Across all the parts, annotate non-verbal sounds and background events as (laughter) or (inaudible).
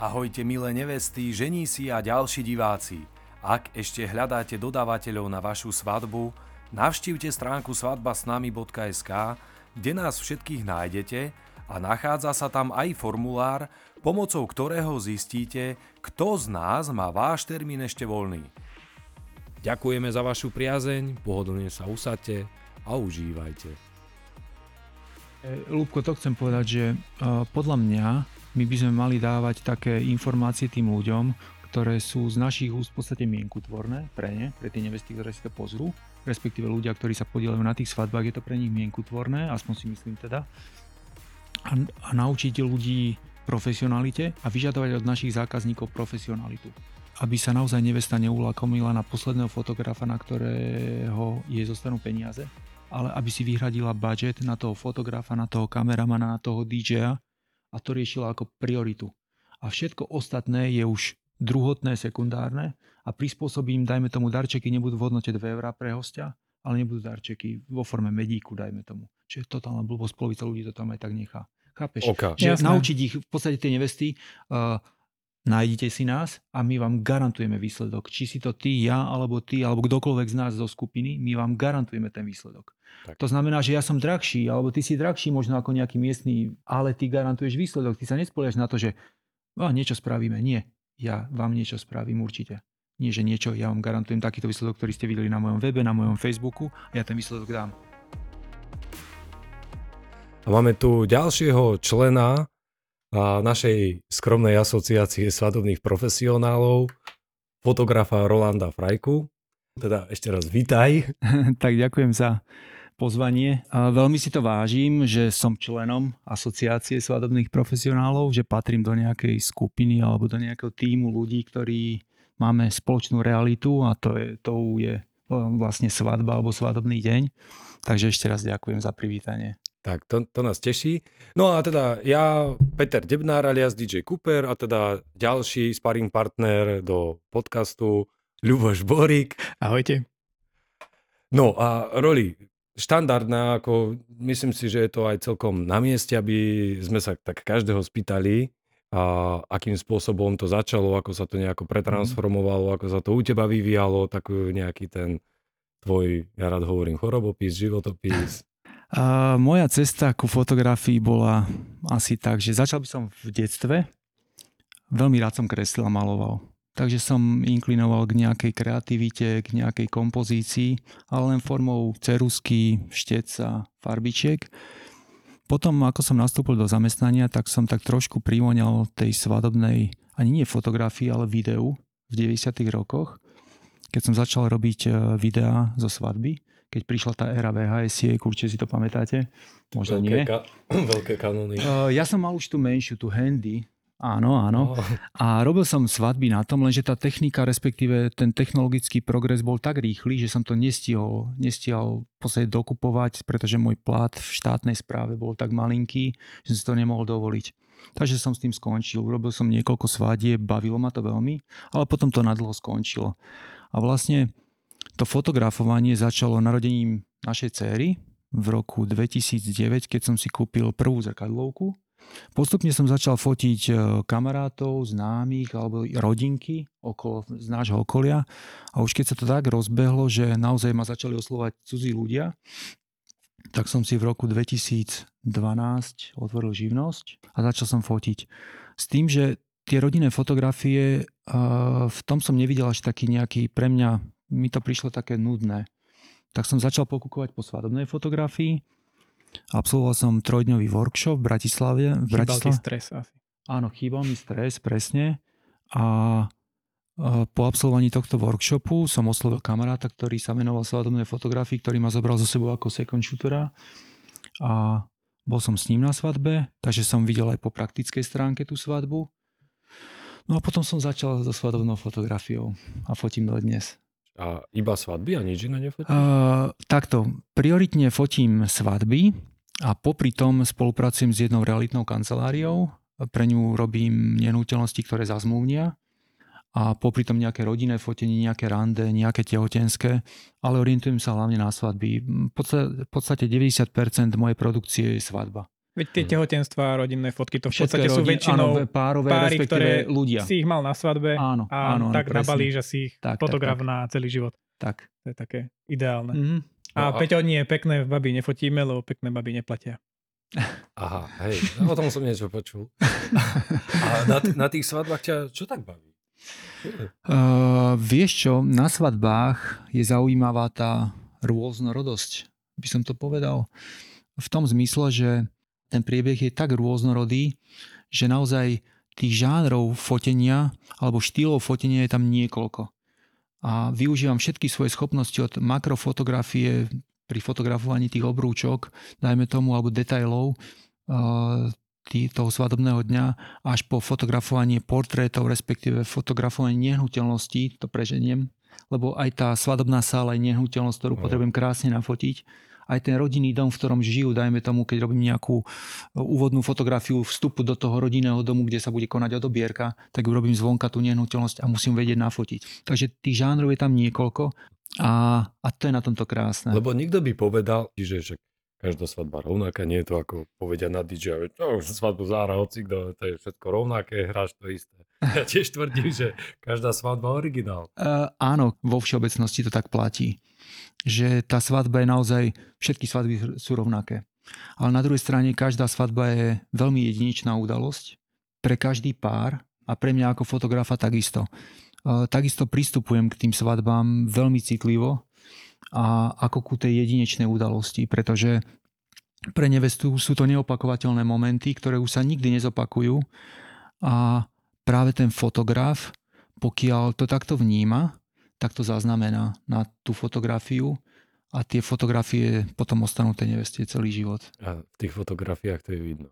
Ahojte milé nevesty, si a ďalší diváci. Ak ešte hľadáte dodávateľov na vašu svadbu, navštívte stránku svadbasnami.sk, kde nás všetkých nájdete a nachádza sa tam aj formulár, pomocou ktorého zistíte, kto z nás má váš termín ešte voľný. Ďakujeme za vašu priazeň, pohodlne sa usadte a užívajte. Lúbko, to chcem povedať, že podľa mňa my by sme mali dávať také informácie tým ľuďom, ktoré sú z našich úst v podstate mienkutvorné pre ne, pre tie nevesty, ktoré si to pozrú, respektíve ľudia, ktorí sa podielajú na tých svadbách, je to pre nich mienkutvorné, aspoň si myslím teda. A, a naučiť ľudí profesionalite a vyžadovať od našich zákazníkov profesionalitu. Aby sa naozaj nevesta neulakomila na posledného fotografa, na ktorého jej zostanú peniaze, ale aby si vyhradila budget na toho fotografa, na toho kameramana, na toho DJ-a a to riešila ako prioritu. A všetko ostatné je už druhotné, sekundárne a prispôsobím, dajme tomu, darčeky nebudú v hodnote 2 eurá pre hostia, ale nebudú darčeky vo forme medíku, dajme tomu. Čiže totálna blbosť, polovica ľudí to tam aj tak nechá. Chápeš? Okay. Čiže naučiť ich, v podstate tie nevesty, uh, nájdite si nás a my vám garantujeme výsledok. Či si to ty, ja, alebo ty, alebo kdokoľvek z nás zo skupiny, my vám garantujeme ten výsledok. Tak. To znamená, že ja som drahší, alebo ty si drahší možno ako nejaký miestný, ale ty garantuješ výsledok. Ty sa nespoliaš na to, že oh, niečo spravíme. Nie, ja vám niečo spravím určite. Nie, že niečo, ja vám garantujem takýto výsledok, ktorý ste videli na mojom webe, na mojom Facebooku a ja ten výsledok dám. A máme tu ďalšieho člena našej skromnej asociácie svadobných profesionálov, fotografa Rolanda Frajku. Teda ešte raz vítaj. (laughs) tak ďakujem za pozvanie. A veľmi si to vážim, že som členom asociácie svadobných profesionálov, že patrím do nejakej skupiny alebo do nejakého týmu ľudí, ktorí máme spoločnú realitu a to je, to je vlastne svadba alebo svadobný deň. Takže ešte raz ďakujem za privítanie. Tak, to, to nás teší. No a teda ja, Peter Debnár alias DJ Cooper a teda ďalší sparring partner do podcastu Ľuboš Borik. Ahojte. No a Roli, štandardná, ako myslím si, že je to aj celkom na mieste, aby sme sa tak každého spýtali, a akým spôsobom to začalo, ako sa to nejako pretransformovalo, ako sa to u teba vyvíjalo, tak nejaký ten tvoj, ja rád hovorím, chorobopis, životopis. Moja cesta ku fotografii bola asi tak, že začal by som v detstve. Veľmi rád som kreslil a maloval takže som inklinoval k nejakej kreativite, k nejakej kompozícii, ale len formou cerusky, šteca, farbičiek. Potom, ako som nastúpil do zamestnania, tak som tak trošku privoňal tej svadobnej, ani nie fotografii, ale videu v 90. rokoch, keď som začal robiť e, videá zo svadby, keď prišla tá éra VHS, určite si to pamätáte, možno veľké nie. Ka- (clears throat) veľké kanóny. Uh, ja som mal už tú menšiu, tú handy, Áno, áno. Oh. A robil som svadby na tom, lenže tá technika, respektíve ten technologický progres bol tak rýchly, že som to nestihol, nestihol v podstate dokupovať, pretože môj plat v štátnej správe bol tak malinký, že som si to nemohol dovoliť. Takže som s tým skončil. Urobil som niekoľko svadie, bavilo ma to veľmi, ale potom to nadlho skončilo. A vlastne to fotografovanie začalo narodením našej céry v roku 2009, keď som si kúpil prvú zrkadlovku Postupne som začal fotiť e, kamarátov, známych alebo rodinky okolo, z nášho okolia a už keď sa to tak rozbehlo, že naozaj ma začali oslovať cudzí ľudia, tak som si v roku 2012 otvoril živnosť a začal som fotiť. S tým, že tie rodinné fotografie, e, v tom som nevidel až taký nejaký, pre mňa mi to prišlo také nudné. Tak som začal pokúkovať po svadobnej fotografii Absolvoval som trojdňový workshop v Bratislave. V Bratislave. stres asi. Áno, chýbal mi stres, presne. A po absolvovaní tohto workshopu som oslovil kamaráta, ktorý sa venoval svadobnej fotografii, ktorý ma zobral zo sebou ako second shootera. A bol som s ním na svadbe, takže som videl aj po praktickej stránke tú svadbu. No a potom som začal so svadobnou fotografiou a fotím do dnes. A iba svadby a nič iné nefotíš? Uh, takto, prioritne fotím svadby a popri tom spolupracujem s jednou realitnou kanceláriou. Pre ňu robím nenúteľnosti, ktoré zazmluvnia a popri tom nejaké rodinné fotenie, nejaké rande, nejaké tehotenské, ale orientujem sa hlavne na svadby. V podstate 90% mojej produkcie je svadba. Veď tie Mhm. tehotenstva, rodinné fotky, to v podstate je sú rodin- väčšinou áno, párové, páry, ktoré ľudia. si ich mal na svadbe Áno, a áno, áno, tak presne. nabalí, že si ich Tak, tak, fotograf tak. na celý život. Tak. To je také ideálne. Mhm. A No a- Peťo, nie, pekné baby nefotíme, lebo pekné baby neplatia. Aha, hej, no, o tom som niečo počul. (laughs) A na, t- na tých svadbách ťa čo tak baví? Uh, vieš čo, na svadbách je zaujímavá tá rôznorodosť, by som to povedal. V tom zmysle, že ten priebeh je tak rôznorodý, že naozaj tých žánrov fotenia alebo štýlov fotenia je tam niekoľko. A využívam všetky svoje schopnosti od makrofotografie pri fotografovaní tých obrúčok, dajme tomu, alebo detailov, tý, toho svadobného dňa až po fotografovanie portrétov, respektíve fotografovanie nehnuteľností, to preženiem, lebo aj tá svadobná sála je nehnuteľnosť, ktorú No. potrebujem krásne nafotiť. Aj ten rodinný dom, v ktorom žijú, dajme tomu, keď robím nejakú e, úvodnú fotografiu vstupu do toho rodinného domu, kde sa bude konať odobierka, tak urobím zvonka tú nehnuteľnosť a musím vedieť nafotiť. Takže tých žánrov je tam niekoľko a, a to je na tomto krásne. Lebo nikto by povedal, že však každá svadba rovnaká, nie je to ako povedia na DJ, no, svadbu zahra hoci kto, to je všetko rovnaké, hráš to isté. (laughs) Ja tiež tvrdím, že každá svadba originál. Uh, áno, vo všeobecnosti to tak platí. Že tá svadba je naozaj, všetky svadby sú rovnaké. Ale na druhej strane každá svadba je veľmi jedinečná udalosť pre každý pár a pre mňa ako fotografa takisto. Uh, takisto pristupujem k tým svadbám veľmi citlivo a ako ku tej jedinečnej udalosti, pretože pre nevestu sú to neopakovateľné momenty, ktoré už sa nikdy nezopakujú a práve ten fotograf, pokiaľ to takto vníma, tak to zaznamená na tú fotografiu a tie fotografie potom ostanú tej neveste celý život. A v tých fotografiách to je vidno.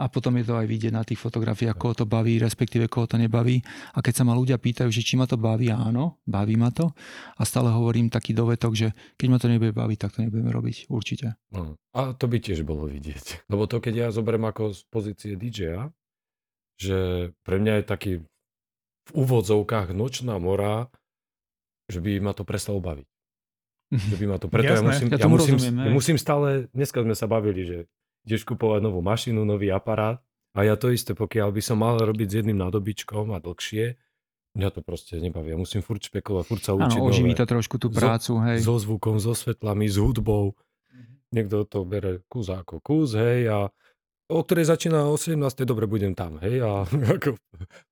A potom je to aj vidieť na tých fotografiách, koho to baví, respektíve koho to nebaví. A keď sa ma ľudia pýtajú, že či ma to baví, áno, baví ma to. A stále hovorím taký dovetok, že keď ma to nebude baviť, tak to nebudeme robiť. Určite. No. A to by tiež bolo vidieť. (laughs) Lebo to, keď ja zoberiem ako z pozície DJ-a, že pre mňa je taký v úvodzovkách nočná mora, že by ma to prestalo baviť. (laughs) Že by ma to, preto ja Jasné, musím, ja ja, musím, rozumiem, ja musím stále, dneska sme sa bavili, že ideš kupovať novú mašinu, nový aparát a ja to isté, pokiaľ by som mal robiť s jedným nádobičkom a dlhšie, mňa to proste nebaví. Ja musím furt špekulovať, furt sa učiť Áno, oživí to trošku tú prácu, hej. so zvukom, so svetlami, s hudbou. Niekto to bere kus ako kus, hej, a o ktorej začína o 17. dobre, budem tam, hej, a (laughs) ako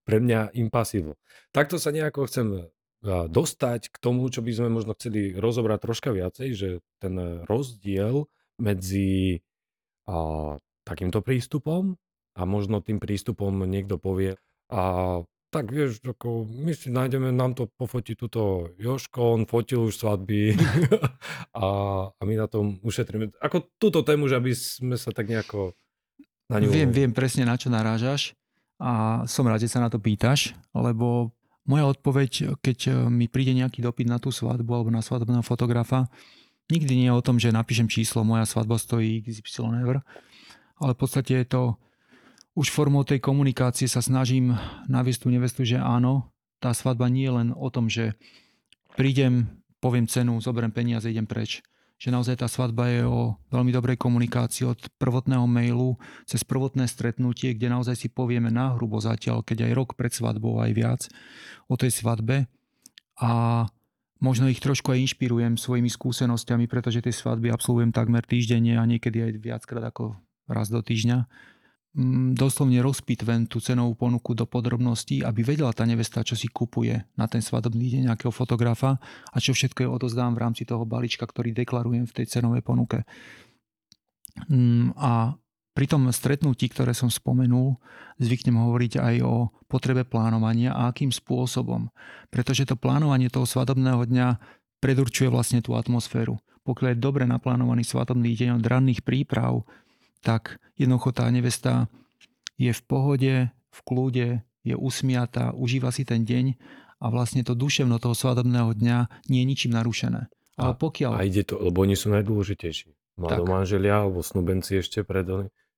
pre mňa impasívno. Takto sa nejako chcem a, dostať k tomu, čo by sme možno chceli rozobrať troška viacej, že ten rozdiel medzi a, takýmto prístupom a možno tým prístupom niekto povie a tak vieš, ako my si nájdeme, nám to pofotí tuto Joško, on fotil už svadby (laughs) (laughs) a, a my na tom ušetríme. Ako túto tému, že aby sme sa tak nejako na ňu... Viem, viem presne, na čo narážaš a som rád, že sa na to pýtaš, lebo moja odpoveď, keď mi príde nejaký dopyt na tú svadbu alebo na svadobného fotografa, nikdy nie je o tom, že napíšem číslo, moja svadba stojí XY eur, ale v podstate je to už formou tej komunikácie sa snažím naviesť tú nevestu, že áno, tá svadba nie je len o tom, že prídem, poviem cenu, zoberiem peniaze, idem preč. Že naozaj tá svadba je o veľmi dobrej komunikácii od prvotného mailu cez prvotné stretnutie, kde naozaj si povieme náhrubo zatiaľ, keď aj rok pred svadbou aj viac o tej svadbe a možno ich trošku aj inšpirujem svojimi skúsenostiami, pretože tie svadby absolvujem takmer týždenne a niekedy aj viackrát ako raz do týždňa mm, doslovne rozpitven tú cenovú ponuku do podrobností, aby vedela tá nevesta, čo si kupuje na ten svadobný deň nejakého fotografa a čo všetko je odozdám v rámci toho balíčka, ktorý deklarujem v tej cenovej ponuke. Mm, A pri tom stretnutí, ktoré som spomenul, zvyknem hovoriť aj o potrebe plánovania a akým spôsobom. Pretože to plánovanie toho svadobného dňa predurčuje vlastne tú atmosféru. Pokiaľ je dobre naplánovaný svadobný deň od ranných príprav, tak jednoducho tá nevesta je v pohode, v kľude, je usmiatá, užíva si ten deň a vlastne to duševno toho svadobného dňa nie je ničím narušené. Ale pokiaľ... A ide to, lebo oni sú najdôležitejší. Mladomanželia alebo snúbenci ešte pred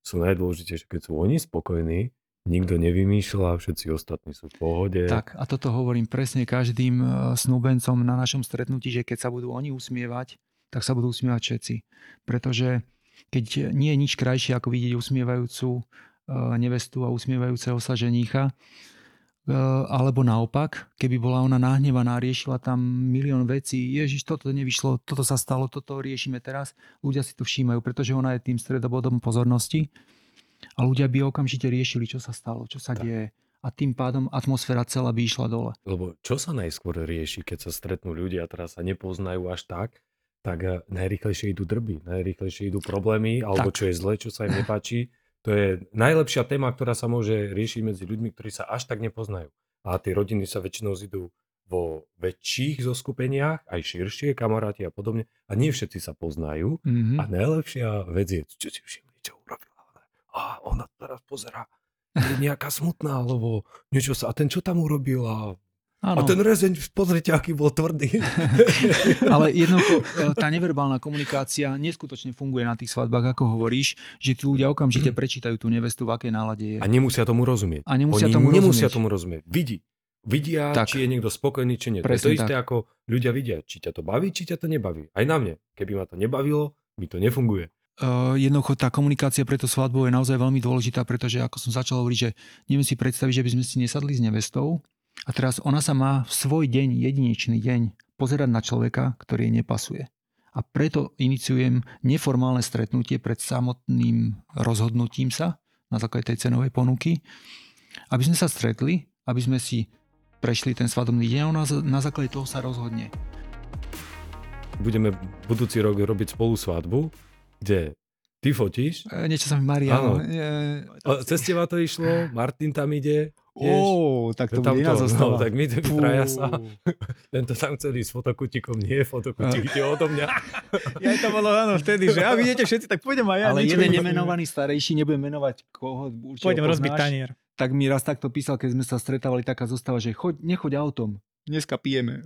sú najdôležitejší. Keď sú oni spokojní, nikto nevymýšľa, všetci ostatní sú v pohode. Tak a toto hovorím presne každým e, snúbencom na našom stretnutí, že keď sa budú oni usmievať, tak sa budú usmievať všetci. Pretože keď nie je nič krajšie, ako vidieť usmievajúcu uh, nevestu a usmievajúceho sa ženícha, alebo naopak, keby bola ona nahnevaná, riešila tam milión vecí, ježiš, toto nevyšlo, toto sa stalo, toto riešime teraz, ľudia si to všímajú, pretože ona je tým stredobodom pozornosti a ľudia by okamžite riešili, čo sa stalo, čo sa Tak. deje a tým pádom atmosféra celá by išla dole. Lebo čo sa najskôr rieši, keď sa stretnú ľudia, teraz sa nepoznajú až tak, tak eh, najrýchlejšie idú drby, najrýchlejšie idú problémy, alebo Tak. čo je zle, čo sa im nepáči. To je najlepšia téma, ktorá sa môže riešiť medzi ľuďmi, ktorí sa až tak nepoznajú. A tie rodiny sa väčšinou zidú vo väčších zoskupeniach, aj širšie, kamaráti a podobne. A nie všetci sa poznajú. Mhm. A najlepšia vec je, čo si všimli, čo urobila. A ona teraz pozera, je nejaká smutná, alebo niečo sa, a ten čo tam urobil a Áno. a ten rezeň, pozrite, aký bol tvrdý. (laughs) Ale jednoducho e, tá neverbálna komunikácia neskutočne funguje na tých svadbách, ako hovoríš, že tí ľudia okamžite prečítajú tú nevestu, v akej nálade je. A nemusia tomu rozumieť. A nemusia Oni tomu nemusia rozumieť. tomu rozumieť. Vidí. Vidia, Tak. či je niekto spokojný, či nie. To je to Presne isté, ako ľudia vidia, či ťa to baví, či ťa to nebaví. Aj na mne. Keby ma to nebavilo, mi to nefunguje. Uh, jednoducho tá komunikácia pre tú svadbu je naozaj veľmi dôležitá, pretože ako som začal hovoriť, že neviem si predstaviť, že by sme si nesadli s nevestou a teraz ona sa má v svoj deň, jedinečný deň, pozerať na človeka, ktorý jej nepasuje. A preto iniciujem neformálne stretnutie pred samotným rozhodnutím sa na základe tej cenovej ponuky, aby sme sa stretli, aby sme si prešli ten svadobný deň a na základe toho sa rozhodne. Budeme budúci rok robiť spolu svadbu, kde ty fotíš. E, niečo sa mi marí, Áno. E, cez teba to išlo, Martin tam ide. Ó, tak to tam zostava. no, tak my traja sa. (laughs) Tento tam ísť s fotokutikom, nie, fotokutik ide odo mňa. (laughs) Ja to bolo áno vtedy, že a vidíte všetci, tak pôjdem aj ja. Ale jeden nemenovaný starejší, nebudem menovať koho určite Pôjdem ho rozbiť poznáš, tanier. Tak mi raz takto písal, keď sme sa stretávali, taká zostava, že choď, nechoď autom. Dneska pijeme.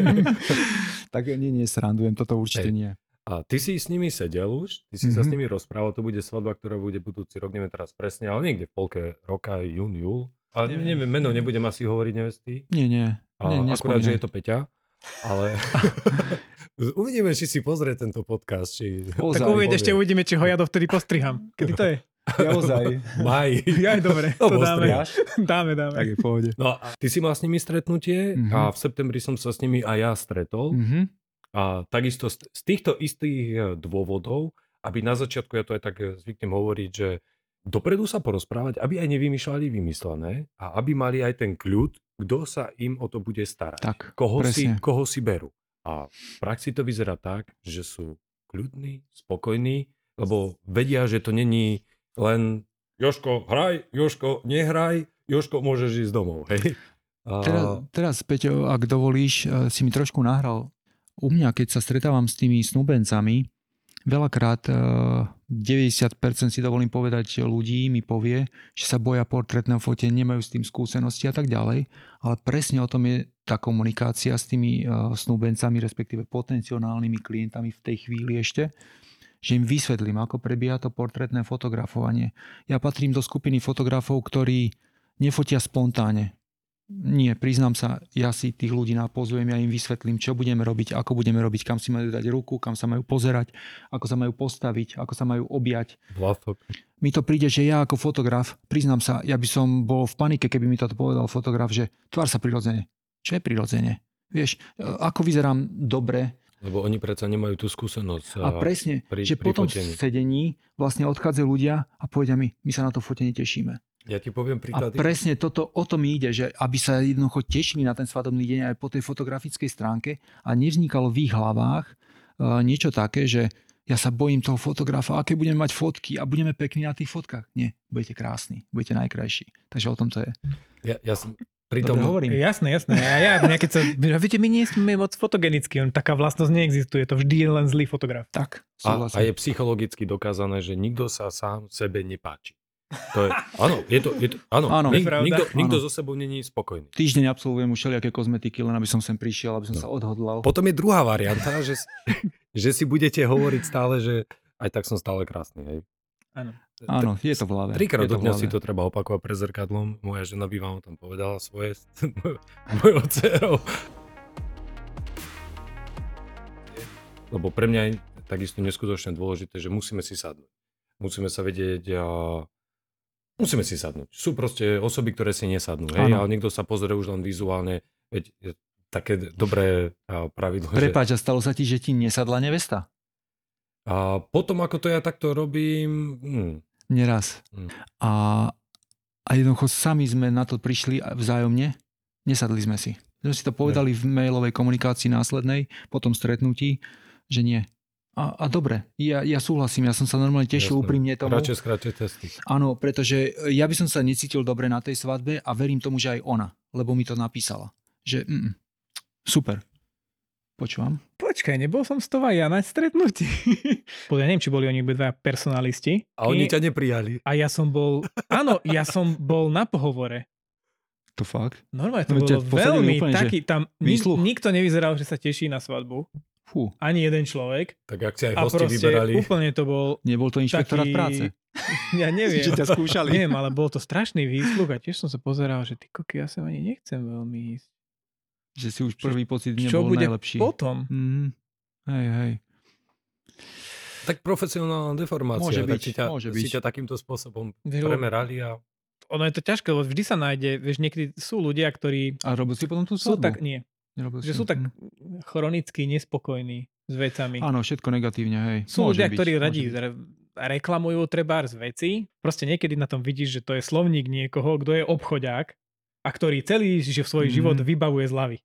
(laughs) tak nie, nie, srandujem, toto určite Hej. nie. A ty si s nimi sedel už, ty si sa s Mhm. nimi rozprával, to bude svadba, ktorá bude budúci rok, neviem teraz presne, ale niekde v polke roka, jún, júl. Ale Neviem. neviem, meno nebudem asi hovoriť nevesty. Nie, nie. A nie akurát, že je to Peťa. Ale (laughs) uvidíme, či si pozrie tento podcast, či Tak Ozaj, uvidíte, povie. ešte uvidíme, či ho ja dovtedy postriham. Kedy to je? (laughs) Ozaj. maj. Ja aj dobre, To to dáme. Dáme, dáme. Tak je pohode. No a ty si mal s nimi stretnutie Mhm. a v septembri som sa s nimi aj ja stretol. Mhm. A takisto z, týchto istých eh, dôvodov, aby na začiatku, ja to aj tak eh, zvyknem hovoriť, že dopredu sa porozprávať, aby aj nevymýšľali vymyslené a aby mali aj ten kľud, kto sa im o to bude starať. Tak, koho, si, koho si berú. A v praxi to vyzerá tak, že sú kľudní, spokojní, lebo vedia, že to není len Joško, hraj, Joško, nehraj, Joško, môžeš ísť domov. Hej? A, Teraz, teraz, Peťo, ak dovolíš, eh, si mi trošku nahral. U mňa, keď sa stretávam s tými snúbencami, veľakrát eh, 90% si dovolím povedať ľudí mi povie, že sa boja portrétneho fotenia, nemajú s tým skúsenosti a tak ďalej, ale presne o tom je tá komunikácia s tými eh, snúbencami, respektíve potenciálnymi klientami v tej chvíli ešte, že im vysvetlím, ako prebieha to portrétne fotografovanie. Ja patrím do skupiny fotografov, ktorí nefotia spontánne. Nie, priznám sa, ja si tých ľudí napozujem, ja im vysvetlím, čo budeme robiť, ako budeme robiť, kam si majú dať ruku, kam sa majú pozerať, ako sa majú postaviť, ako sa majú objať. Vládok. Mi to príde, že ja ako fotograf, priznám sa, ja by som bol v panike, keby mi to povedal fotograf, že tvár sa prirodzene. Čo je prirodzene? Vieš, ako vyzerám dobre, Lebo oni predsa nemajú tú skúsenosť. a presne, pri- že pri potom fotení. v sedení vlastne odchádzajú ľudia a povedia mi, my sa na to fotenie tešíme. Ja ti poviem A príklady. presne toto, o tom ide, že aby sa jednoducho tešili na ten svadobný deň aj po tej fotografickej stránke a nevznikalo v ich hlavách uh, niečo také, že ja sa bojím toho fotografa, aké budeme mať fotky a budeme pekní na tých fotkách. Nie, budete krásni, budete najkrajší. Takže o tom to je. Ja, ja som pri tom... Hovorím. Jasné, jasné. A ja, ja keď sa, viete, my nie sme moc fotogenickí, on, taká vlastnosť neexistuje, to vždy je len zlý fotograf. Tak, A, a je psychologicky dokázané, že nikto sa sám sebe nepáči. To je, áno, je to, je to áno, Áno. nik, nikto, nikto Áno. so sebou není spokojný. Týždeň absolvujem už všelijaké kozmetiky, len aby som sem prišiel, aby som No. sa odhodlal. Potom je druhá varianta, že, (laughs) že si budete hovoriť stále, že aj tak som stále krásny. Hej. Áno. Áno, je to v hlave. Trikrát do dňa si to treba opakovať pre zrkadlom. Moja žena by vám o tom povedala svoje s (laughs) mojou dcerou. Lebo pre mňa je takisto neskutočne dôležité, že musíme si sadnúť. Musíme sa vedieť, a... musíme si sadnúť. Sú proste osoby, ktoré si nesadnú, hej, ale niekto sa pozrie už len vizuálne, veď také dobré pravidlo. Prepáč, že... a stalo sa ti, že ti nesadla nevesta? A potom, ako to ja takto robím... Hm. Neraz. Hm. A, a jednoducho sami sme na to prišli vzájomne, nesadli sme si. Sme si to povedali v mailovej komunikácii následnej, po tom stretnutí, že nie. A, a dobre, ja, ja súhlasím, ja som sa normálne tešil Jasne. úprimne tomu. Radšej skráte testy. Áno, pretože ja by som sa necítil dobre na tej svadbe a verím tomu, že aj ona, lebo mi to napísala. Že mm, super. Počúvam. Počkaj, nebol som s tou aj ja na stretnutí. (laughs) ja neviem, či boli oni dva personalisti. A oni ťa neprijali. A ja som bol, áno, ja som bol na pohovore. To fakt? Normálne to no, bolo veľmi úplne, taký, tam nik, nikto nevyzeral, že sa teší na svadbu. Fú. Ani jeden človek. Tak ak si aj hosti vyberali. úplne to bol... Nebol to inšpektorát taký... práce. (laughs) Ja neviem. že ťa skúšali. Neviem, ale bol to strašný výsluh a tiež som sa pozeral, že ty koky, ja sa ani nechcem veľmi ísť. Že si už prvý pocit nebol čo bude najlepší. potom? Mm, hej, hej. Tak profesionálna deformácia. Môže byť, si ťa, môže byť. Si ťa takýmto spôsobom premerali a... Ono je to ťažké, lebo vždy sa nájde, vieš, niekedy sú ľudia, ktorí... A robil si potom tú svadbu? Sú tak, nie. Nerobil že sú tak mhm. chronicky nespokojní s vecami. Áno, všetko negatívne, hej. Sú ľudia, byť, ktorí radí reklamujú treba z veci. Proste niekedy na tom vidíš, že to je slovník niekoho, kto je obchodiak a ktorý celý že v svoj mm. život vybavuje zľavy.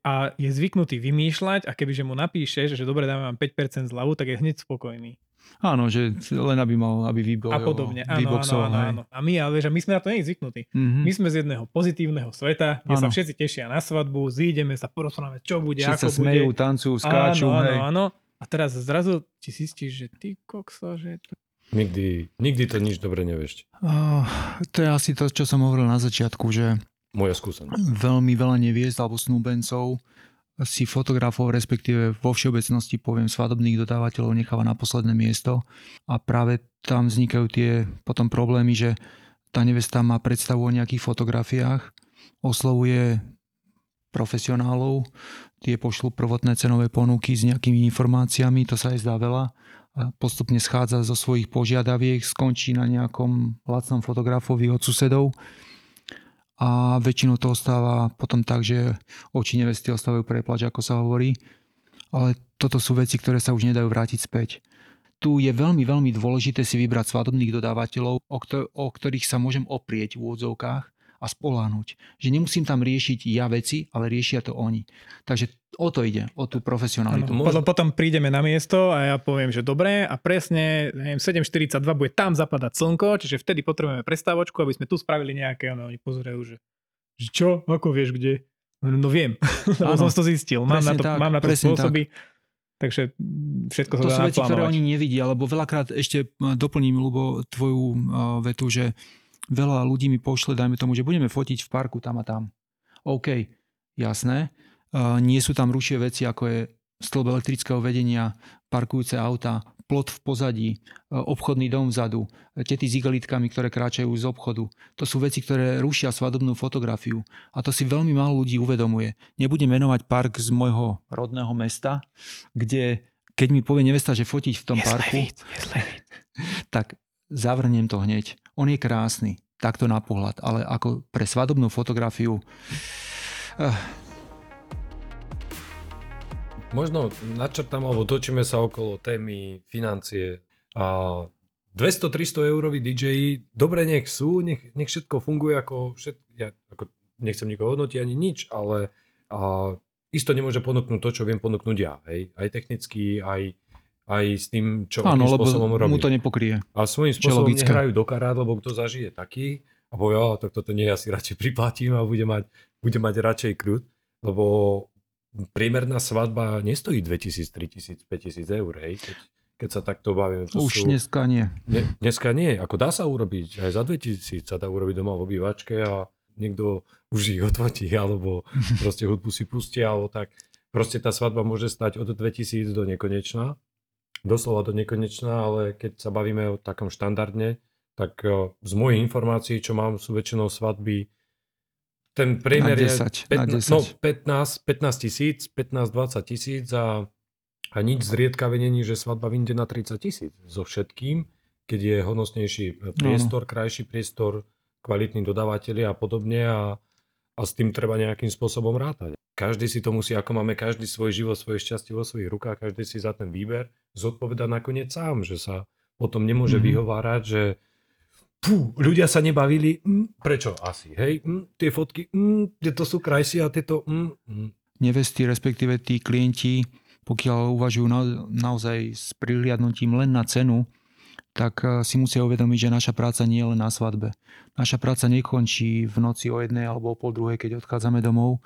A je zvyknutý vymýšľať a kebyže mu napíšeš, že dobre, dáme vám 5% zľavu, tak je hneď spokojný. Áno, že len aby mal, aby vybol, A podobne, áno, áno, áno, áno. A my, ale že my sme na to nie zvyknutí. Mm-hmm. My sme z jedného pozitívneho sveta, kde áno. sa všetci tešia na svadbu, zídeme sa, porozprávame, čo bude, všetci ako sa smejú, bude. tancujú, skáču. Áno, áno, áno. A teraz zrazu ti zistíš, že ty kokso, že... Nikdy, nikdy to nič dobre nevieš. Uh, to je asi to, čo som hovoril na začiatku, že moja skúsenosť. Veľmi veľa neviest alebo snúbencov si fotografov, respektíve vo všeobecnosti poviem svadobných dodávateľov necháva na posledné miesto. A práve tam vznikajú tie potom problémy, že tá nevesta má predstavu o nejakých fotografiách, oslovuje profesionálov, tie pošlú prvotné cenové ponuky s nejakými informáciami, to sa aj zdá veľa a postupne schádza zo svojich požiadaviek, skončí na nejakom lacnom fotografovi od susedov a väčšinou to ostáva potom tak, že oči nevesty ostávajú preplač, ako sa hovorí. Ale toto sú veci, ktoré sa už nedajú vrátiť späť. Tu je veľmi, veľmi dôležité si vybrať svadobných dodávateľov, o, ktorých sa môžem oprieť v úvodzovkách a spoláhnuť. Že nemusím tam riešiť ja veci, ale riešia to oni. Takže o to ide, o tú profesionalitu. Ano, potom, potom prídeme na miesto a ja poviem, že dobre a presne neviem, 7.42 bude tam zapadať slnko, čiže vtedy potrebujeme prestávočku, aby sme tu spravili nejaké, ono, oni pozerajú, že, že čo, ako vieš, kde? No viem, (laughs) lebo som to zistil. Mám na to, tak, mám na to spôsoby. Tak. Takže všetko to sa sú veci, ktoré oni nevidia, lebo veľakrát ešte doplním, Lubo, tvoju uh, vetu, že veľa ľudí mi pošle, dajme tomu, že budeme fotiť v parku tam a tam. OK, jasné. Uh, nie sú tam rušie veci, ako je stĺp elektrického vedenia, parkujúce auta, plot v pozadí, uh, obchodný dom vzadu, tety s igelitkami, ktoré kráčajú z obchodu. To sú veci, ktoré rušia svadobnú fotografiu. A to si veľmi málo ľudí uvedomuje. Nebudem menovať park z môjho rodného mesta, kde keď mi povie nevesta, že fotiť v tom je parku, je (laughs) tak zavrnem to hneď. On je krásny, takto na pohľad, ale ako pre svadobnú fotografiu... Uh. Možno načrtám, alebo točíme sa okolo témy financie. A 200-300 eurový DJ, dobre nech sú, nech, nech všetko funguje ako, všet, ja ako nechcem nikoho hodnotiť ani nič, ale a, isto nemôže ponúknuť to, čo viem ponúknuť ja. Hej? Aj technicky, aj aj s tým, čo Áno, lebo spôsobom robí. mu to nepokrie. A svojím spôsobom nehrajú do karát, lebo kto zažije taký a povie, oh, tak toto nie, ja si radšej priplatím a bude mať, bude mať radšej krut, lebo priemerná svadba nestojí 2000, 3000, 5000 eur, hej, keď, keď sa takto bavíme. To Už sú, dneska nie. Ne, dneska nie, ako dá sa urobiť, aj za 2000 sa dá urobiť doma v obývačke a niekto už ich odfotí, alebo (laughs) proste hudbu si pustia, alebo tak. Proste tá svadba môže stať od 2000 do nekonečna doslova do nekonečná, ale keď sa bavíme o takom štandardne, tak e, z mojich informácií, čo mám, sú väčšinou svadby ten priemer je 15, 15, no, 15, 15 tisíc, 15-20 tisíc a A nič zriedkavé není, že svadba vyjde na 30 tisíc so všetkým, keď je hodnostnejší priestor, no. krajší priestor, kvalitní dodávateľi a podobne a, a s tým treba nejakým spôsobom rátať. Každý si to musí, ako máme každý svoj život, svoje šťastie vo svojich rukách, každý si za ten výber zodpoveda nakoniec sám, že sa potom nemôže mm-hmm. vyhovárať, že Pú, ľudia sa nebavili, mm, prečo asi, hej, mm, tie fotky, mm, to sú krajšie a tieto, mm, mm. Nevesty, respektíve tí klienti, pokiaľ uvažujú na, naozaj s prihliadnutím len na cenu, tak eh, si musia uvedomiť, že naša práca nie je len na svadbe. Naša práca nekončí v noci o jednej alebo o pol druhej, keď odchádzame domov,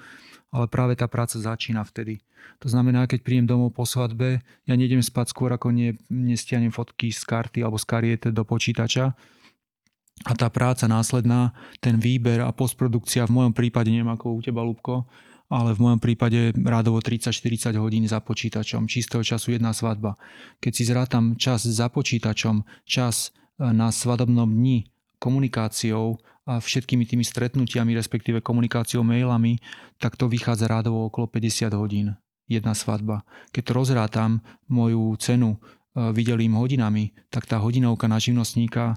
ale práve tá práca začína vtedy. To znamená, keď príjem domov po svadbe, ja nejdem spať skôr, ako ne, nestianem fotky z karty alebo z kariete do počítača, a tá práca následná, ten výber a postprodukcia, v mojom prípade, neviem ako u teba, Lubko, ale v mojom prípade rádovo 30-40 hodín za počítačom, čistého času jedna svadba. Keď si zrátam čas za počítačom, čas e, na svadobnom dni, komunikáciou a všetkými tými stretnutiami, respektíve komunikáciou mailami, tak to vychádza rádovo okolo 50 hodín jedna svadba. Keď rozrátam moju cenu, e, videlým hodinami, tak tá hodinovka na živnostníka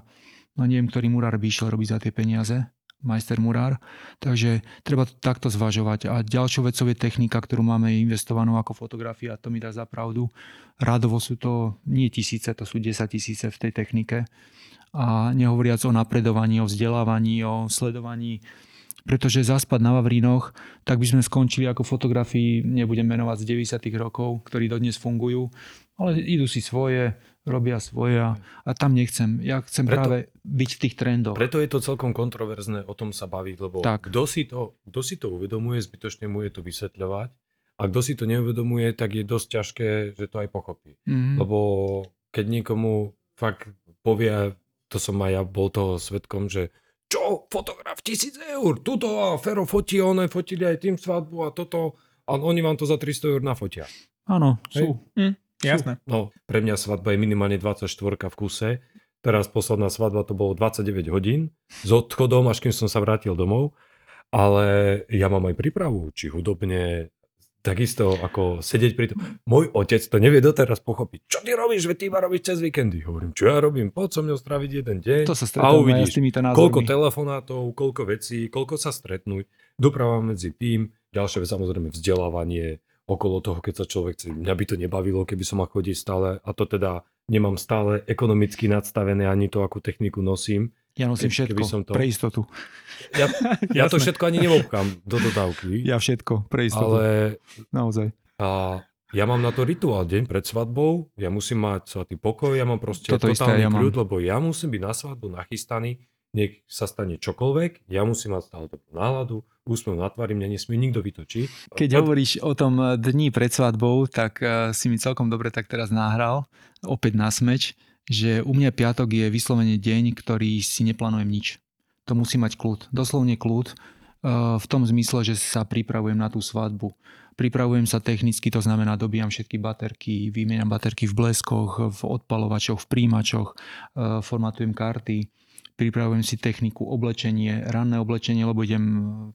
no neviem, ktorý murár by išiel robiť za tie peniaze, majster murár. Takže treba to takto zvažovať. A ďalšou vecou je technika, ktorú máme investovanú ako fotografia, to mi dá za pravdu. Rádovo sú to nie tisíce, to sú 10 tisíce v tej technike. A nehovoriac o napredovaní, o vzdelávaní, o sledovaní pretože zaspať na Vavrínoch, tak by sme skončili ako fotografii, nebudem menovať z 90. rokov, ktorí dodnes fungujú, ale idú si svoje, robia svoje a, a tam nechcem. Ja chcem preto, práve byť v tých trendoch. Preto je to celkom kontroverzné o tom sa baviť, lebo tak. Kto, si to, kto si to uvedomuje, zbytočne mu je to vysvetľovať a kto si to neuvedomuje, tak je dosť ťažké, že to aj pochopí. Mm-hmm. Lebo keď niekomu fakt povie, to som aj ja bol toho svetkom, že čo, fotograf, tisíc eur, tuto a Fero fotí, one fotili aj tým svadbu a toto a oni vám to za 300 eur nafotia. Áno, sú. Hm, jasné. No, pre mňa svadba je minimálne 24 v kuse. Teraz posledná svadba to bolo 29 hodín s odchodom, až kým som sa vrátil domov. Ale ja mám aj prípravu, či hudobne, takisto ako sedieť pri tom. Môj otec to nevie doteraz pochopiť. Čo ty robíš, veď ty iba robíš cez víkendy. Hovorím, čo ja robím, poď so mnou straviť jeden deň. To sa a uvidíš, s týmito koľko telefonátov, koľko vecí, koľko sa stretnúť. Doprava medzi tým, ďalšie samozrejme vzdelávanie, okolo toho, keď sa človek chce. Mňa by to nebavilo, keby som mal chodiť stále, a to teda nemám stále ekonomicky nadstavené, ani to, akú techniku nosím. Ja nosím všetko, som to... pre istotu. Ja, ja to všetko ani nevobkám do dodávky. Ja všetko, pre istotu. Ale... Naozaj. A ja mám na to rituál deň pred svadbou, ja musím mať svatý pokoj, ja mám proste Toto totálny isté, ja kľud, lebo ja musím byť na svadbu nachystaný, nech sa stane čokoľvek, ja musím mať stále dobrú náladu, úsmev na tvári, mňa nesmie nikto vytočiť. Keď Od... hovoríš o tom eh, dni pred svadbou, tak uh, si mi celkom dobre tak teraz náhral, opäť na smeč, že u mňa piatok je vyslovene deň, ktorý si neplánujem nič. To musí mať kľud, doslovne kľud, uh, v tom zmysle, že sa pripravujem na tú svadbu. Pripravujem sa technicky, to znamená dobíjam všetky baterky, vymieňam baterky v bleskoch, v odpalovačoch, v príjimačoch, formatujem karty, pripravujem si techniku, oblečenie, ranné oblečenie, lebo idem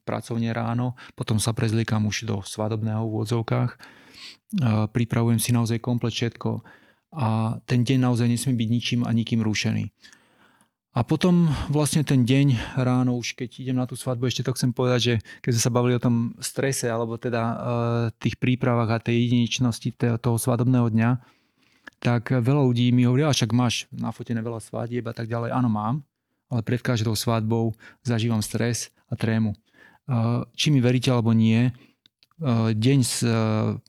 pracovne ráno, potom sa prezliekam už do svadobného v úvodzovkách. Pripravujem si naozaj komplet všetko a ten deň naozaj nesmie byť ničím a nikým rušený. A potom vlastne ten deň ráno, už keď idem na tú svadbu, ešte to chcem povedať, že keď sme sa bavili o tom strese, alebo teda e, tých prípravách a tej jedinečnosti toho svadobného dňa, tak veľa ľudí mi hovorí, však máš nafotené veľa svadieb a tak ďalej. Áno, mám, ale pred každou svadbou zažívam stres a trému. Či mi veríte alebo nie, deň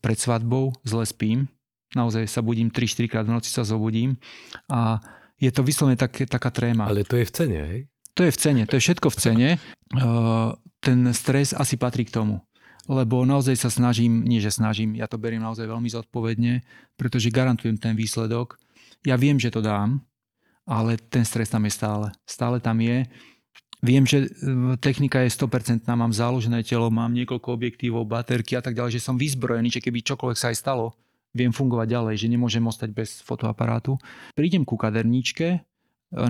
pred svadbou zle spím, naozaj sa budím 3-4 krát v noci sa zobudím a je to vyslovene tak, taká tréma. Ale to je v cene, hej? To je v cene, to je všetko v cene. Ten stres asi patrí k tomu. Lebo naozaj sa snažím, nie že snažím, ja to beriem naozaj veľmi zodpovedne, pretože garantujem ten výsledok. Ja viem, že to dám, ale ten stres tam je stále. Stále tam je. Viem, že e, technika je 100%, mám záložené telo, mám niekoľko objektívov, baterky a tak ďalej, že som vyzbrojený, že keby čokoľvek sa aj stalo, viem fungovať ďalej, že nemôžem ostať bez fotoaparátu. Prídem ku kaderníčke, e,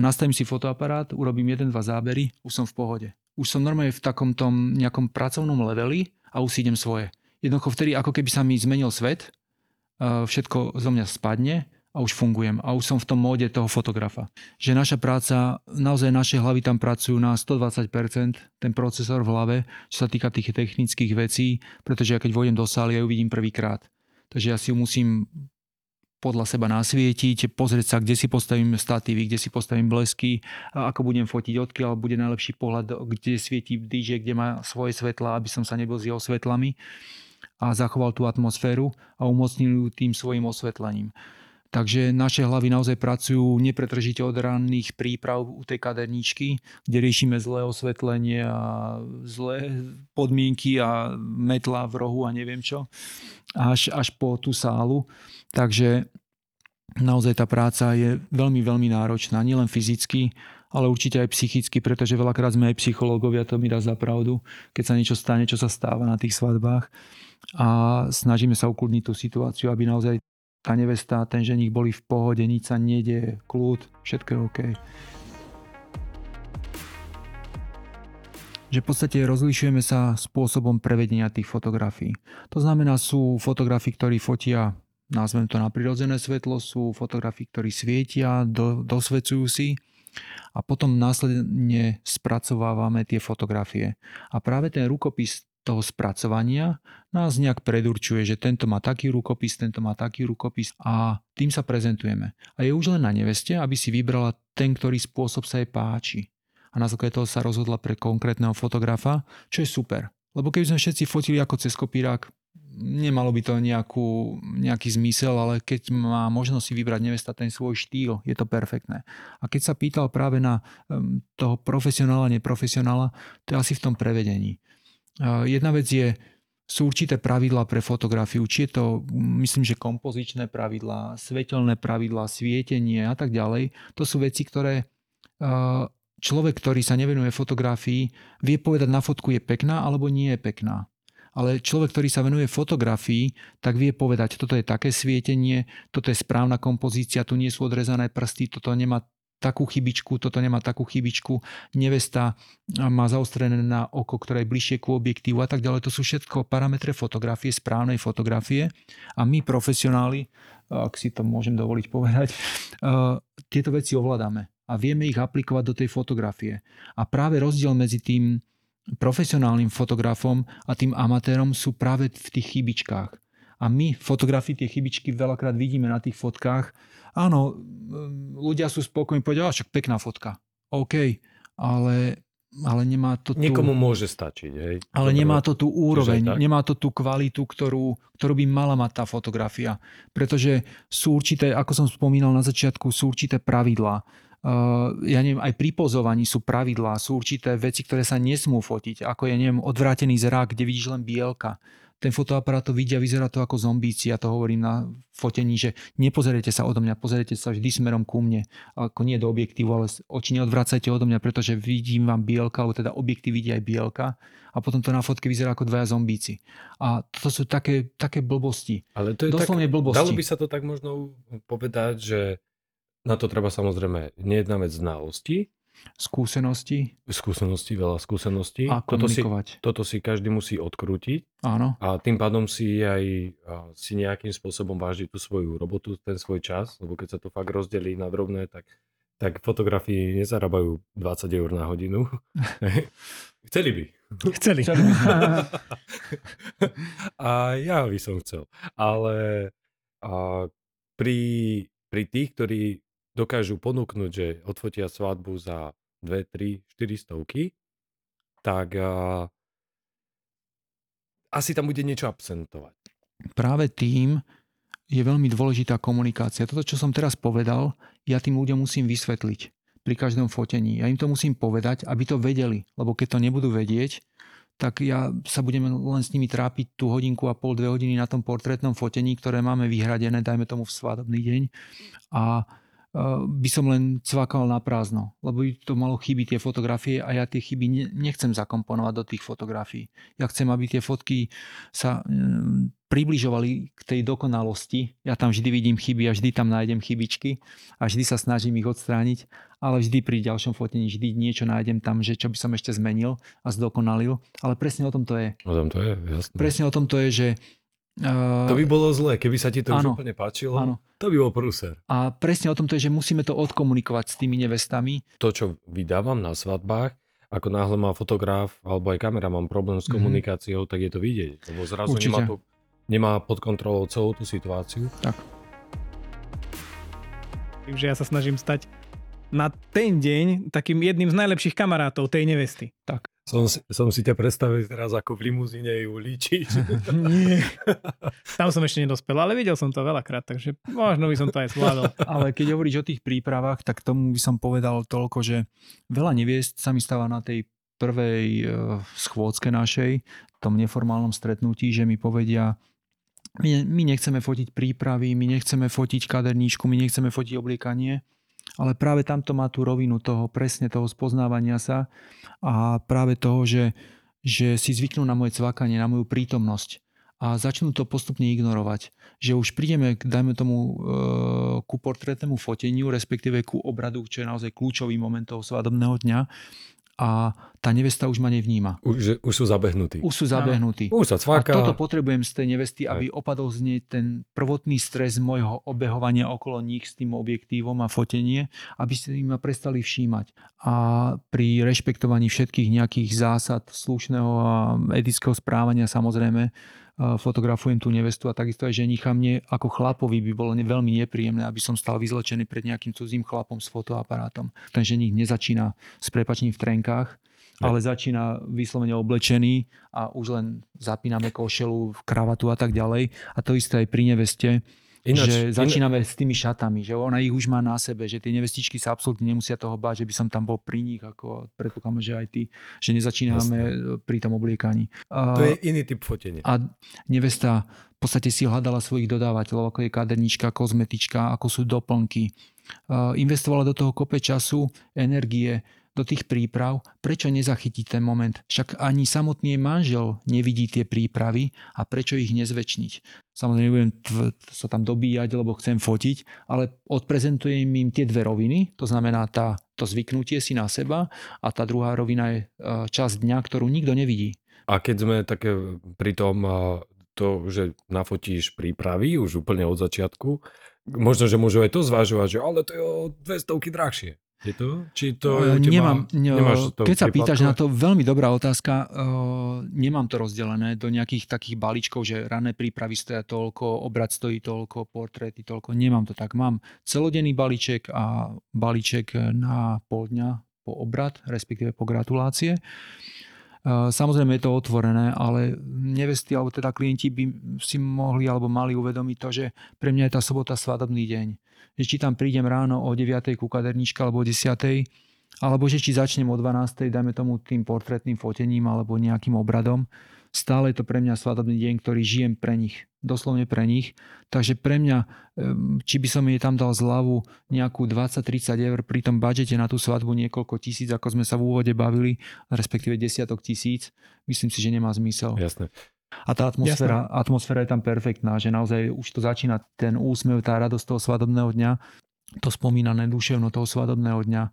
nastavím si fotoaparát, urobím jeden, dva zábery, už som v pohode. Už som normálne v takom tom nejakom pracovnom leveli a už idem svoje. Jednoducho vtedy, ako keby sa mi zmenil svet všetko zo mňa spadne a už fungujem a už som v tom móde toho fotografa. Že naša práca, naozaj naše hlavy tam pracujú na 120%, ten procesor v hlave, čo sa týka tých technických vecí, pretože ja keď vojdem do sály, ja ju vidím prvýkrát. Takže ja si ju musím podľa seba nasvietiť, pozrieť sa, kde si postavím statívy, kde si postavím blesky, ako budem fotiť, odkiaľ bude najlepší pohľad, kde svietí DJ, kde má svoje svetla, aby som sa nebil s jeho svetlami a zachoval tú atmosféru a umocnil ju tým svojim osvetlením. Takže naše hlavy naozaj pracujú nepretržite od ranných príprav u tej kaderničky, kde riešime zlé osvetlenie a zlé podmienky a metla v rohu a neviem čo, až, až po tú sálu. Takže naozaj tá práca je veľmi, veľmi náročná, nielen fyzicky, ale určite aj psychicky, pretože veľakrát sme aj psychológovia, to mi dá za pravdu, keď sa niečo stane, čo sa stáva na tých svadbách a snažíme sa ukludniť tú situáciu, aby naozaj tá nevesta ten ženich boli v pohode, nič sa nedie, kľud, všetko je OK. Že v podstate rozlišujeme sa spôsobom prevedenia tých fotografií. To znamená, sú fotografii, ktorí fotia nazvem to na prirodzené svetlo, sú fotografii, ktorí svietia, do, dosvecujú si a potom následne spracovávame tie fotografie. A práve ten rukopis toho spracovania nás nejak predurčuje, že tento má taký rukopis, tento má taký rukopis a tým sa prezentujeme. A je už len na neveste, aby si vybrala ten, ktorý spôsob sa jej páči. A na základe toho sa rozhodla pre konkrétneho fotografa, čo je super. Lebo keby sme všetci fotili ako cez kopírák, nemalo by to nejakú, nejaký zmysel, ale keď má možnosť si vybrať nevesta ten svoj štýl, je to perfektné. A keď sa pýtal práve na um, toho profesionála, neprofesionála, to je asi v tom prevedení. Jedna vec je, sú určité pravidlá pre fotografiu, či je to, myslím, že kompozičné pravidlá, svetelné pravidlá, svietenie a tak ďalej. To sú veci, ktoré človek, ktorý sa nevenuje fotografii, vie povedať na fotku je pekná alebo nie je pekná. Ale človek, ktorý sa venuje fotografii, tak vie povedať, toto je také svietenie, toto je správna kompozícia, tu nie sú odrezané prsty, toto nemá takú chybičku, toto nemá takú chybičku, nevesta má zaostrené na oko, ktoré je bližšie ku objektívu a tak ďalej. To sú všetko parametre fotografie, správnej fotografie a my profesionáli, ak si to môžem dovoliť povedať, tieto veci ovládame a vieme ich aplikovať do tej fotografie. A práve rozdiel medzi tým profesionálnym fotografom a tým amatérom sú práve v tých chybičkách. A my fotografii tie chybičky veľakrát vidíme na tých fotkách Áno, ľudia sú spokojní, povedia, však pekná fotka. OK, ale ale nemá to tú... Niekomu môže stačiť, hej. Ale Dobre, nemá to tú úroveň, nemá to tú kvalitu, ktorú, ktorú by mala mať tá fotografia. Pretože sú určité, ako som spomínal na začiatku, sú určité pravidlá. Uh, ja neviem, aj pri pozovaní sú pravidlá, sú určité veci, ktoré sa nesmú fotiť. Ako je, neviem, odvrátený zrak, kde vidíš len bielka ten fotoaparát to vidia, vyzerá to ako zombíci, ja to hovorím na fotení, že nepozerajte sa odo mňa, pozerajte sa vždy smerom ku mne, ako nie do objektívu, ale oči neodvracajte odo mňa, pretože vidím vám bielka, alebo teda objektív vidí aj bielka a potom to na fotke vyzerá ako dvaja zombíci. A to sú také, také blbosti. Ale to je Doslovne tak, blbosti. Dalo by sa to tak možno povedať, že na to treba samozrejme nie jedna vec znalosti, Skúsenosti. Skúsenosti, veľa skúseností. A toto si, toto si každý musí odkrútiť. Áno. A tým pádom si aj si nejakým spôsobom váži tú svoju robotu, ten svoj čas, lebo keď sa to fakt rozdelí na drobné, tak, tak fotografii nezarábajú 20 eur na hodinu. (laughs) Chceli by. Chceli. (laughs) a ja by som chcel. Ale a pri, pri tých, ktorí dokážu ponúknuť, že odfotia svadbu za 2, 3, 4 stovky, tak uh, asi tam bude niečo absentovať. Práve tým je veľmi dôležitá komunikácia. Toto, čo som teraz povedal, ja tým ľuďom musím vysvetliť pri každom fotení. Ja im to musím povedať, aby to vedeli, lebo keď to nebudú vedieť, tak ja sa budem len s nimi trápiť tú hodinku a pol, dve hodiny na tom portrétnom fotení, ktoré máme vyhradené, dajme tomu v svadobný deň. A by som len cvakal na prázdno, lebo by to malo chyby tie fotografie a ja tie chyby nechcem zakomponovať do tých fotografií. Ja chcem, aby tie fotky sa mm, približovali k tej dokonalosti. Ja tam vždy vidím chyby a vždy tam nájdem chybičky a vždy sa snažím ich odstrániť, ale vždy pri ďalšom fotení vždy niečo nájdem tam, že čo by som ešte zmenil a zdokonalil. Ale presne o tom to je. O tom to je, jasné. Presne o tom to je, že Uh, To by bolo zlé, keby sa ti to áno, už úplne páčilo. áno. To by bol prúser. A presne o tom to je, že musíme to odkomunikovať s tými nevestami. To, čo vydávam na svadbách, ako náhle má fotograf alebo aj kamera mám problém s Mhm. komunikáciou, tak je to vidieť. Lebo zrazu Určite. nemá, to, nemá pod kontrolou celú tú situáciu. Tým, že ja sa snažím stať na ten deň takým jedným z najlepších kamarátov tej nevesty. Som, si- som si ťa predstavil teraz ako v limuzíne ju líčiť. (laughs) Nie. (laughs) Tam som ešte nedospel, ale videl som to veľakrát, takže možno by som to aj zvládol. (laughs) Ale keď hovoríš o tých prípravách, tak tomu by som povedal toľko, že veľa neviest sa mi stáva na tej prvej eh, schôdzke našej, tom neformálnom stretnutí, že mi povedia, my, my nechceme fotiť prípravy, my nechceme fotiť kaderníčku, my nechceme fotiť obliekanie, ale práve tamto má tú rovinu toho, presne toho spoznávania sa a práve toho, že, že si zvyknú na moje cvakanie, na moju prítomnosť a začnú to postupne ignorovať. Že už prídeme, dajme tomu, e, ku portrétnemu foteniu, respektíve ku obradu, čo je naozaj kľúčový moment toho svadobného dňa a tá nevesta už ma nevníma. Už, už sú zabehnutí. Už sú zabehnutí. Už sa A cváka. toto potrebujem z tej nevesty, aby opadol z nej ten prvotný stres môjho obehovania okolo nich s tým objektívom a fotenie, aby si ma prestali všímať. A pri rešpektovaní všetkých nejakých zásad slušného a etického správania samozrejme a fotografujem tú nevestu a takisto aj ženicha. Mne ako chlapovi by bolo veľmi nepríjemné, aby som stal vyzlečený pred nejakým cudzím chlapom s fotoaparátom. Ten ženich nezačína s prepačením v trenkách, ale začína vyslovene oblečený a už len zapíname košelu, kravatu a tak ďalej. A to isté aj pri neveste, Ináč, že začíname s tými šatami, že ona ich už má na sebe, že tie nevestičky sa absolútne nemusia toho báť, že by som tam bol pri nich, ako predpokladám, že aj ty, že nezačíname pri tom obliekaní. To je iný typ fotenia. A nevesta v podstate si hľadala svojich dodávateľov, ako je kadernička, kozmetička, ako sú doplnky. Uh, Investovala do toho kope času, energie, do tých príprav. Prečo nezachytiť ten moment? Však ani samotný manžel nevidí tie prípravy a prečo ich nezväčšniť? Samozrejme nebudem tv- sa tam dobíjať, lebo chcem fotiť, ale odprezentujem im tie dve roviny, to znamená tá, to zvyknutie si na seba a tá druhá rovina je uh, časť dňa, ktorú nikto nevidí. A keď sme také pri tom, a to, že nafotíš prípravy už úplne od začiatku, možno, že môžu aj to zvažovať, že ale to je o 200 drahšie. Je to? Či to je u Eh, teba, nemám, ne, nemáš to keď sa pýtaš na to, veľmi dobrá otázka. Uh, nemám to rozdelené do nejakých takých balíčkov, že rané prípravy stoja toľko, obrad stojí toľko, portréty toľko. Nemám to tak. Mám celodenný balíček a balíček na pol dňa po obrad, respektíve po gratulácie. Uh, Samozrejme je to otvorené, ale nevesty alebo teda klienti by si mohli alebo mali uvedomiť to, že pre mňa je tá sobota svadobný deň že či tam prídem ráno o 9. ku kaderničke alebo o 10. alebo že či začnem o 12. dajme tomu tým portrétnym fotením alebo nejakým obradom. Stále je to pre mňa svadobný deň, ktorý žijem pre nich, doslovne pre nich. Takže pre mňa, em, či by som jej tam dal zľavu nejakú 20-30 eur pri tom budžete na tú svadbu niekoľko tisíc, ako sme sa v úvode bavili, respektíve desiatok tisíc, myslím si, že nemá zmysel. Jasné. A tá atmosféra, atmosféra je tam perfektná, že naozaj už to začína ten úsmev, tá radosť toho svadobného dňa, to spomínané duševno toho svadobného dňa.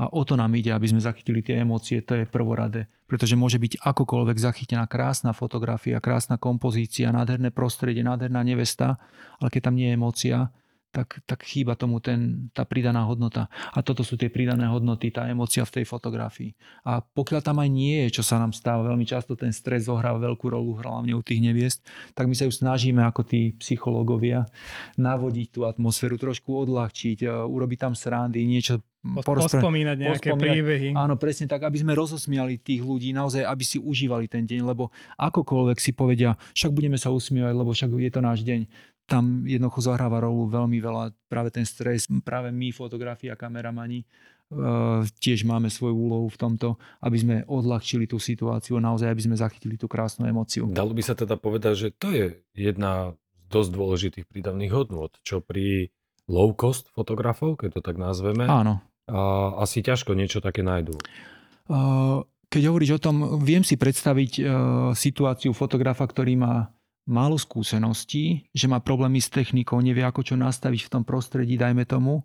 A o to nám ide, aby sme zachytili tie emócie, to je prvoradé. Pretože môže byť akokoľvek zachytená krásna fotografia, krásna kompozícia, nádherné prostredie, nádherná nevesta, ale keď tam nie je emócia, tak, tak chýba tomu ten, tá pridaná hodnota. A toto sú tie pridané hodnoty, tá emócia v tej fotografii. A pokiaľ tam aj nie je, čo sa nám stáva, veľmi často ten stres zohráva veľkú rolu, hlavne u tých neviest, tak my sa ju snažíme ako tí psychológovia navodiť tú atmosféru, trošku odľahčiť, e, urobiť tam srandy, niečo. Pospomínať nejaké pospomínať. príbehy. Áno, presne tak, aby sme rozosmiali tých ľudí, naozaj, aby si užívali ten deň, lebo akokoľvek si povedia, však budeme sa usmievať, lebo však je to náš deň. Tam jednoducho zahráva rolu veľmi veľa práve ten stres, práve my, fotografia, kameramani, uh, tiež máme svoju úlohu v tomto, aby sme odľahčili tú situáciu a naozaj, aby sme zachytili tú krásnu emóciu. Dalo by sa teda povedať, že to je jedna z dosť dôležitých prídavných hodnôt, čo pri low cost fotografov, keď to tak nazveme, Áno. a asi ťažko niečo také nájdú. Uh, Keď hovoríš o tom, viem si predstaviť uh, situáciu fotografa, ktorý má málo skúseností, že má problémy s technikou, nevie ako čo nastaviť v tom prostredí, dajme tomu,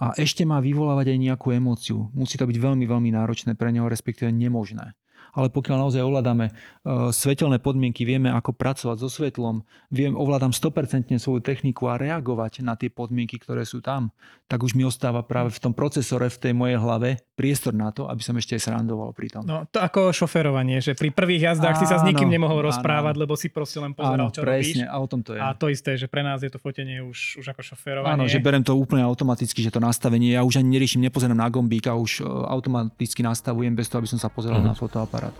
a ešte má vyvolávať aj nejakú emóciu. Musí to byť veľmi, veľmi náročné pre neho, respektíve nemožné. Ale pokiaľ naozaj ovládame uh, svetelné podmienky, vieme ako pracovať so svetlom, viem, ovládam 100% svoju techniku a reagovať na tie podmienky, ktoré sú tam, tak už mi ostáva práve v tom procesore, v tej mojej hlave priestor na to, aby som ešte aj srandoval pri tom. No to ako šoferovanie, že pri prvých jazdách áno, si sa s nikým nemohol áno, rozprávať, lebo si proste len pozeral, áno, čo presne, robíš. a o tom to je. A to isté, že pre nás je to fotenie už, už ako šoferovanie. Áno, že berem to úplne automaticky, že to nastavenie, ja už ani neriešim, nepozerám na gombík a už e, automaticky nastavujem bez toho, aby som sa pozeral uh-huh. na fotoaparát.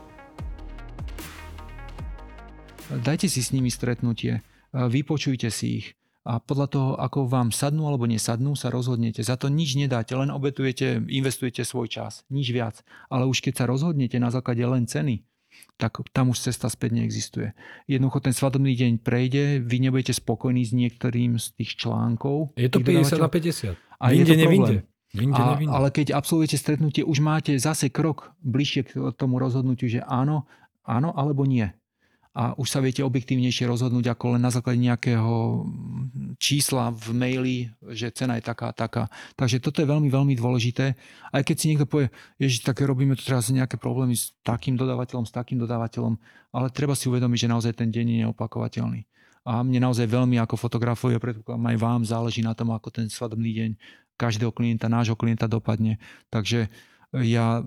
Dajte si s nimi stretnutie, e, vypočujte si ich a podľa toho, ako vám sadnú alebo nesadnú, sa rozhodnete. Za to nič nedáte, len obetujete, investujete svoj čas, nič viac. Ale už keď sa rozhodnete na základe len ceny, tak tam už cesta späť neexistuje. Jednoducho ten svadobný deň prejde, vy nebudete spokojní s niektorým z tých článkov. Je to 50 na 50. A Vinde, nevinde. Vinde, a, ale keď absolvujete stretnutie, už máte zase krok bližšie k tomu rozhodnutiu, že áno, áno alebo nie a už sa viete objektívnejšie rozhodnúť ako len na základe nejakého čísla v maili, že cena je taká taká. Takže toto je veľmi, veľmi dôležité. Aj keď si niekto povie, že tak robíme tu teraz nejaké problémy s takým dodávateľom, s takým dodávateľom, ale treba si uvedomiť, že naozaj ten deň je neopakovateľný. A mne naozaj veľmi ako fotografovi, predpokladám aj vám, záleží na tom, ako ten svadobný deň každého klienta, nášho klienta dopadne. Takže ja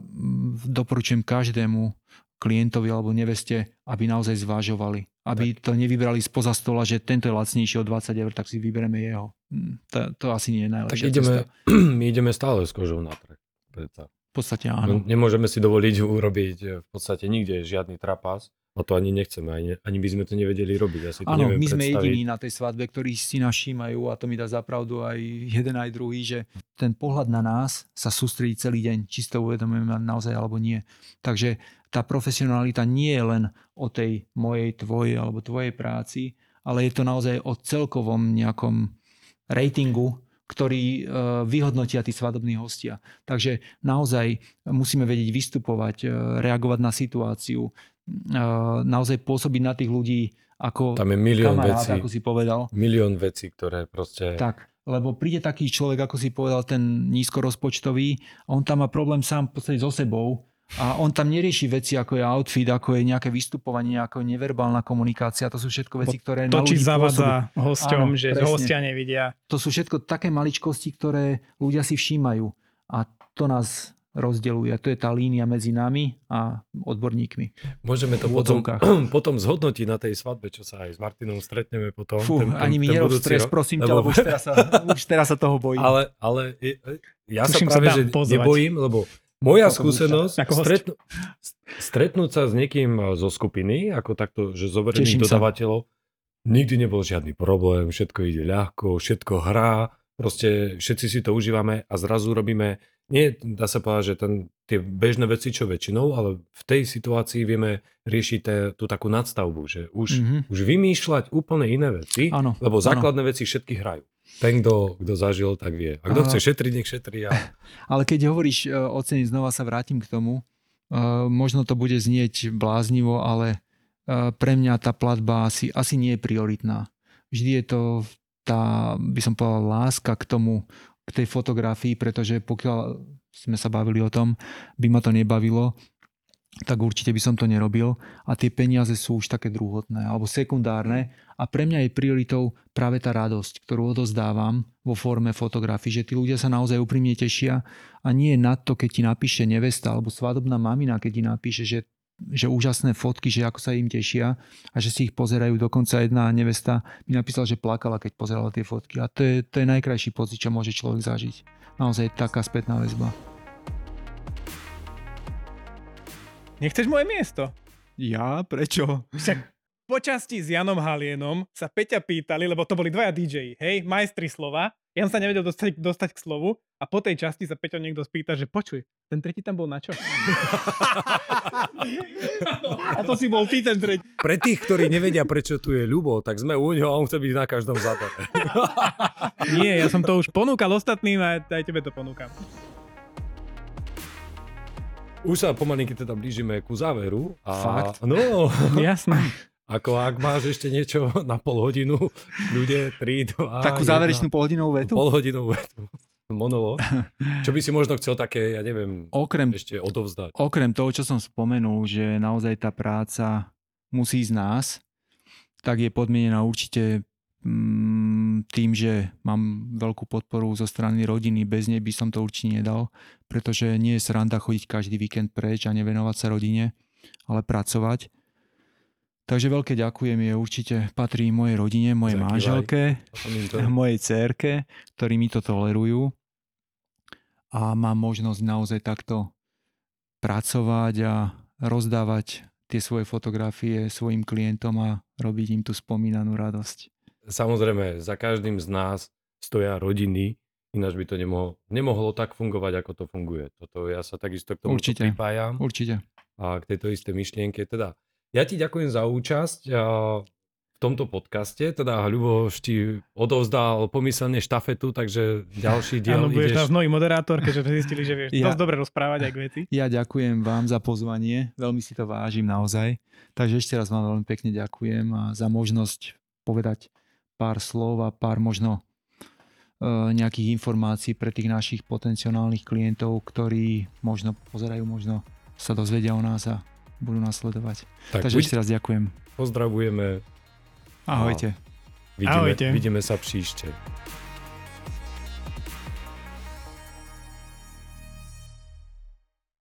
doporučujem každému klientovi alebo neveste, aby naozaj zvážovali. Aby to nevybrali spoza stola, že tento je lacnejší o 20 eur, tak si vyberieme jeho. Hm, to, to asi nie je najlepšia tak ideme, cesta. (clears throat) My ideme stále s kožou na trh. V podstate áno. Nemôžeme si dovoliť urobiť v podstate nikde žiadny trapas. A to ani nechceme, ani, ani by sme to nevedeli robiť. Ja si to Áno, my predstaviť. sme jediní na tej svadbe, ktorí si našímajú a to mi dá zapravdu aj jeden aj druhý, že ten pohľad na nás sa sústredí celý deň, či to uvedomujeme naozaj alebo nie. Takže tá profesionalita nie je len o tej mojej, tvojej alebo tvojej práci, ale je to naozaj o celkovom nejakom ratingu, ktorý e, vyhodnotia tí svadobní hostia. Takže naozaj musíme vedieť vystupovať, e, reagovať na situáciu, naozaj pôsobiť na tých ľudí ako Tam je milión kamarát, vecí, ako si povedal. Milión vecí, ktoré proste... Tak, lebo príde taký človek, ako si povedal, ten nízkorozpočtový, on tam má problém sám v podstate so sebou a on tam nerieši veci, ako je outfit, ako je nejaké vystupovanie, ako je neverbálna komunikácia. To sú všetko veci, ktoré to, na ľudí zavadza hosťom, Áno, že presne. hostia nevidia. To sú všetko také maličkosti, ktoré ľudia si všímajú. A to nás rozdeluje. To je tá línia medzi nami a odborníkmi. Môžeme to potom, (clears throat) potom zhodnotiť na tej svadbe, čo sa aj s Martinom stretneme potom. Fú, ten, ten, ani mi nerob stres, prosím ťa, lebo už teraz, sa, (laughs) už teraz sa toho bojím. Ale, ale ja Tuším sa práve, sa že pozvať. nebojím, lebo moja Ako skúsenosť, stretnú, stretnúť sa s niekým e, zo skupiny, ako takto, že zoverených dodávateľov, nikdy nebol žiadny problém, všetko ide ľahko, všetko hrá, proste všetci si to užívame a zrazu robíme nie, dá sa povedať, že ten, tie bežné veci, čo väčšinou, ale v tej situácii vieme riešiť te, tú takú nadstavbu, že už, mm-hmm. už vymýšľať úplne iné veci, ano, lebo základné ano. veci všetky hrajú. Ten, kto, kto zažil, tak vie. A kto a... chce šetriť, nech šetrí. A... (laughs) ale keď hovoríš e, o ceny, znova sa vrátim k tomu, uh, možno to bude znieť bláznivo, ale uh, pre mňa tá platba asi, asi nie je prioritná. Vždy je to tá, by som povedal, láska k tomu k tej fotografii, pretože pokiaľ sme sa bavili o tom, by ma to nebavilo, tak určite by som to nerobil. A tie peniaze sú už také druhotné alebo sekundárne. A pre mňa je prioritou práve tá radosť, ktorú odozdávam vo forme fotografii, že tí ľudia sa naozaj úprimne tešia. A nie na to, keď ti napíše nevesta alebo svadobná mamina, keď ti napíše, že že úžasné fotky, že ako sa im tešia a že si ich pozerajú. Dokonca jedna nevesta mi napísala, že plakala, keď pozerala tie fotky. A to je, to je najkrajší pocit, čo môže človek zažiť. Naozaj taká spätná väzba. Nechceš moje miesto? Ja? Prečo? Však počasti s Janom Halienom sa Peťa pýtali, lebo to boli dvaja DJ, hej, majstri slova. Ja som sa nevedel dostať, dostať k slovu a po tej časti sa Peťo niekto spýta, že počuj, ten tretí tam bol na čo? (laughs) a to si bol ty ten tretí. Pre tých, ktorí nevedia, prečo tu je Ľubo, tak sme u ňoho a on chce byť na každom zábave. (laughs) Nie, ja som to už ponúkal ostatným a aj tebe to ponúkam. Už sa pomalinky teda blížime ku záveru. A... Fakt? No. Jasné. (laughs) Ako ak máš ešte niečo (laughs) na pol hodinu, ľudia, 3, 2, Takú záverečnú polhodinovú vetu? Polhodinovú vetu. monológ. Čo by si možno chcel také, ja neviem, Okrem, ešte odovzdať? okrem toho, čo som spomenul, že naozaj tá práca musí z nás, tak je podmienená určite mm, tým, že mám veľkú podporu zo strany rodiny. Bez nej by som to určite nedal, pretože nie je sranda chodiť každý víkend preč a nevenovať sa rodine, ale pracovať. Takže veľké ďakujem je určite patrí mojej rodine, mojej Zakývaj. manželke, (laughs) mojej cerke, ktorí mi to tolerujú a mám možnosť naozaj takto pracovať a rozdávať tie svoje fotografie svojim klientom a robiť im tú spomínanú radosť. Samozrejme, za každým z nás stoja rodiny, ináč by to nemohlo, nemohlo tak fungovať, ako to funguje. Toto ja sa takisto k tomu Určite. pripájam Určite. a k tejto istej myšlienke. Teda, ja ti ďakujem za účasť v tomto podcaste. Teda Ľuboš ti odovzdal pomyselne štafetu, takže ďalší diel Áno, budeš ideš... náš nový moderátor, keďže sme zistili, že vieš Ja- dosť dobre rozprávať aj k veci. Ja ďakujem vám za pozvanie, veľmi si to vážim naozaj. Takže ešte raz vám veľmi pekne ďakujem a za možnosť povedať pár slov a pár možno e, nejakých informácií pre tých našich potenciálnych klientov, ktorí možno pozerajú, možno sa dozvedia o nás a budú nasledovať. Tak Takže buď, ešte raz ďakujem. pozdravujeme. Ahojte. Vidíme, Ahojte. vidíme sa příště.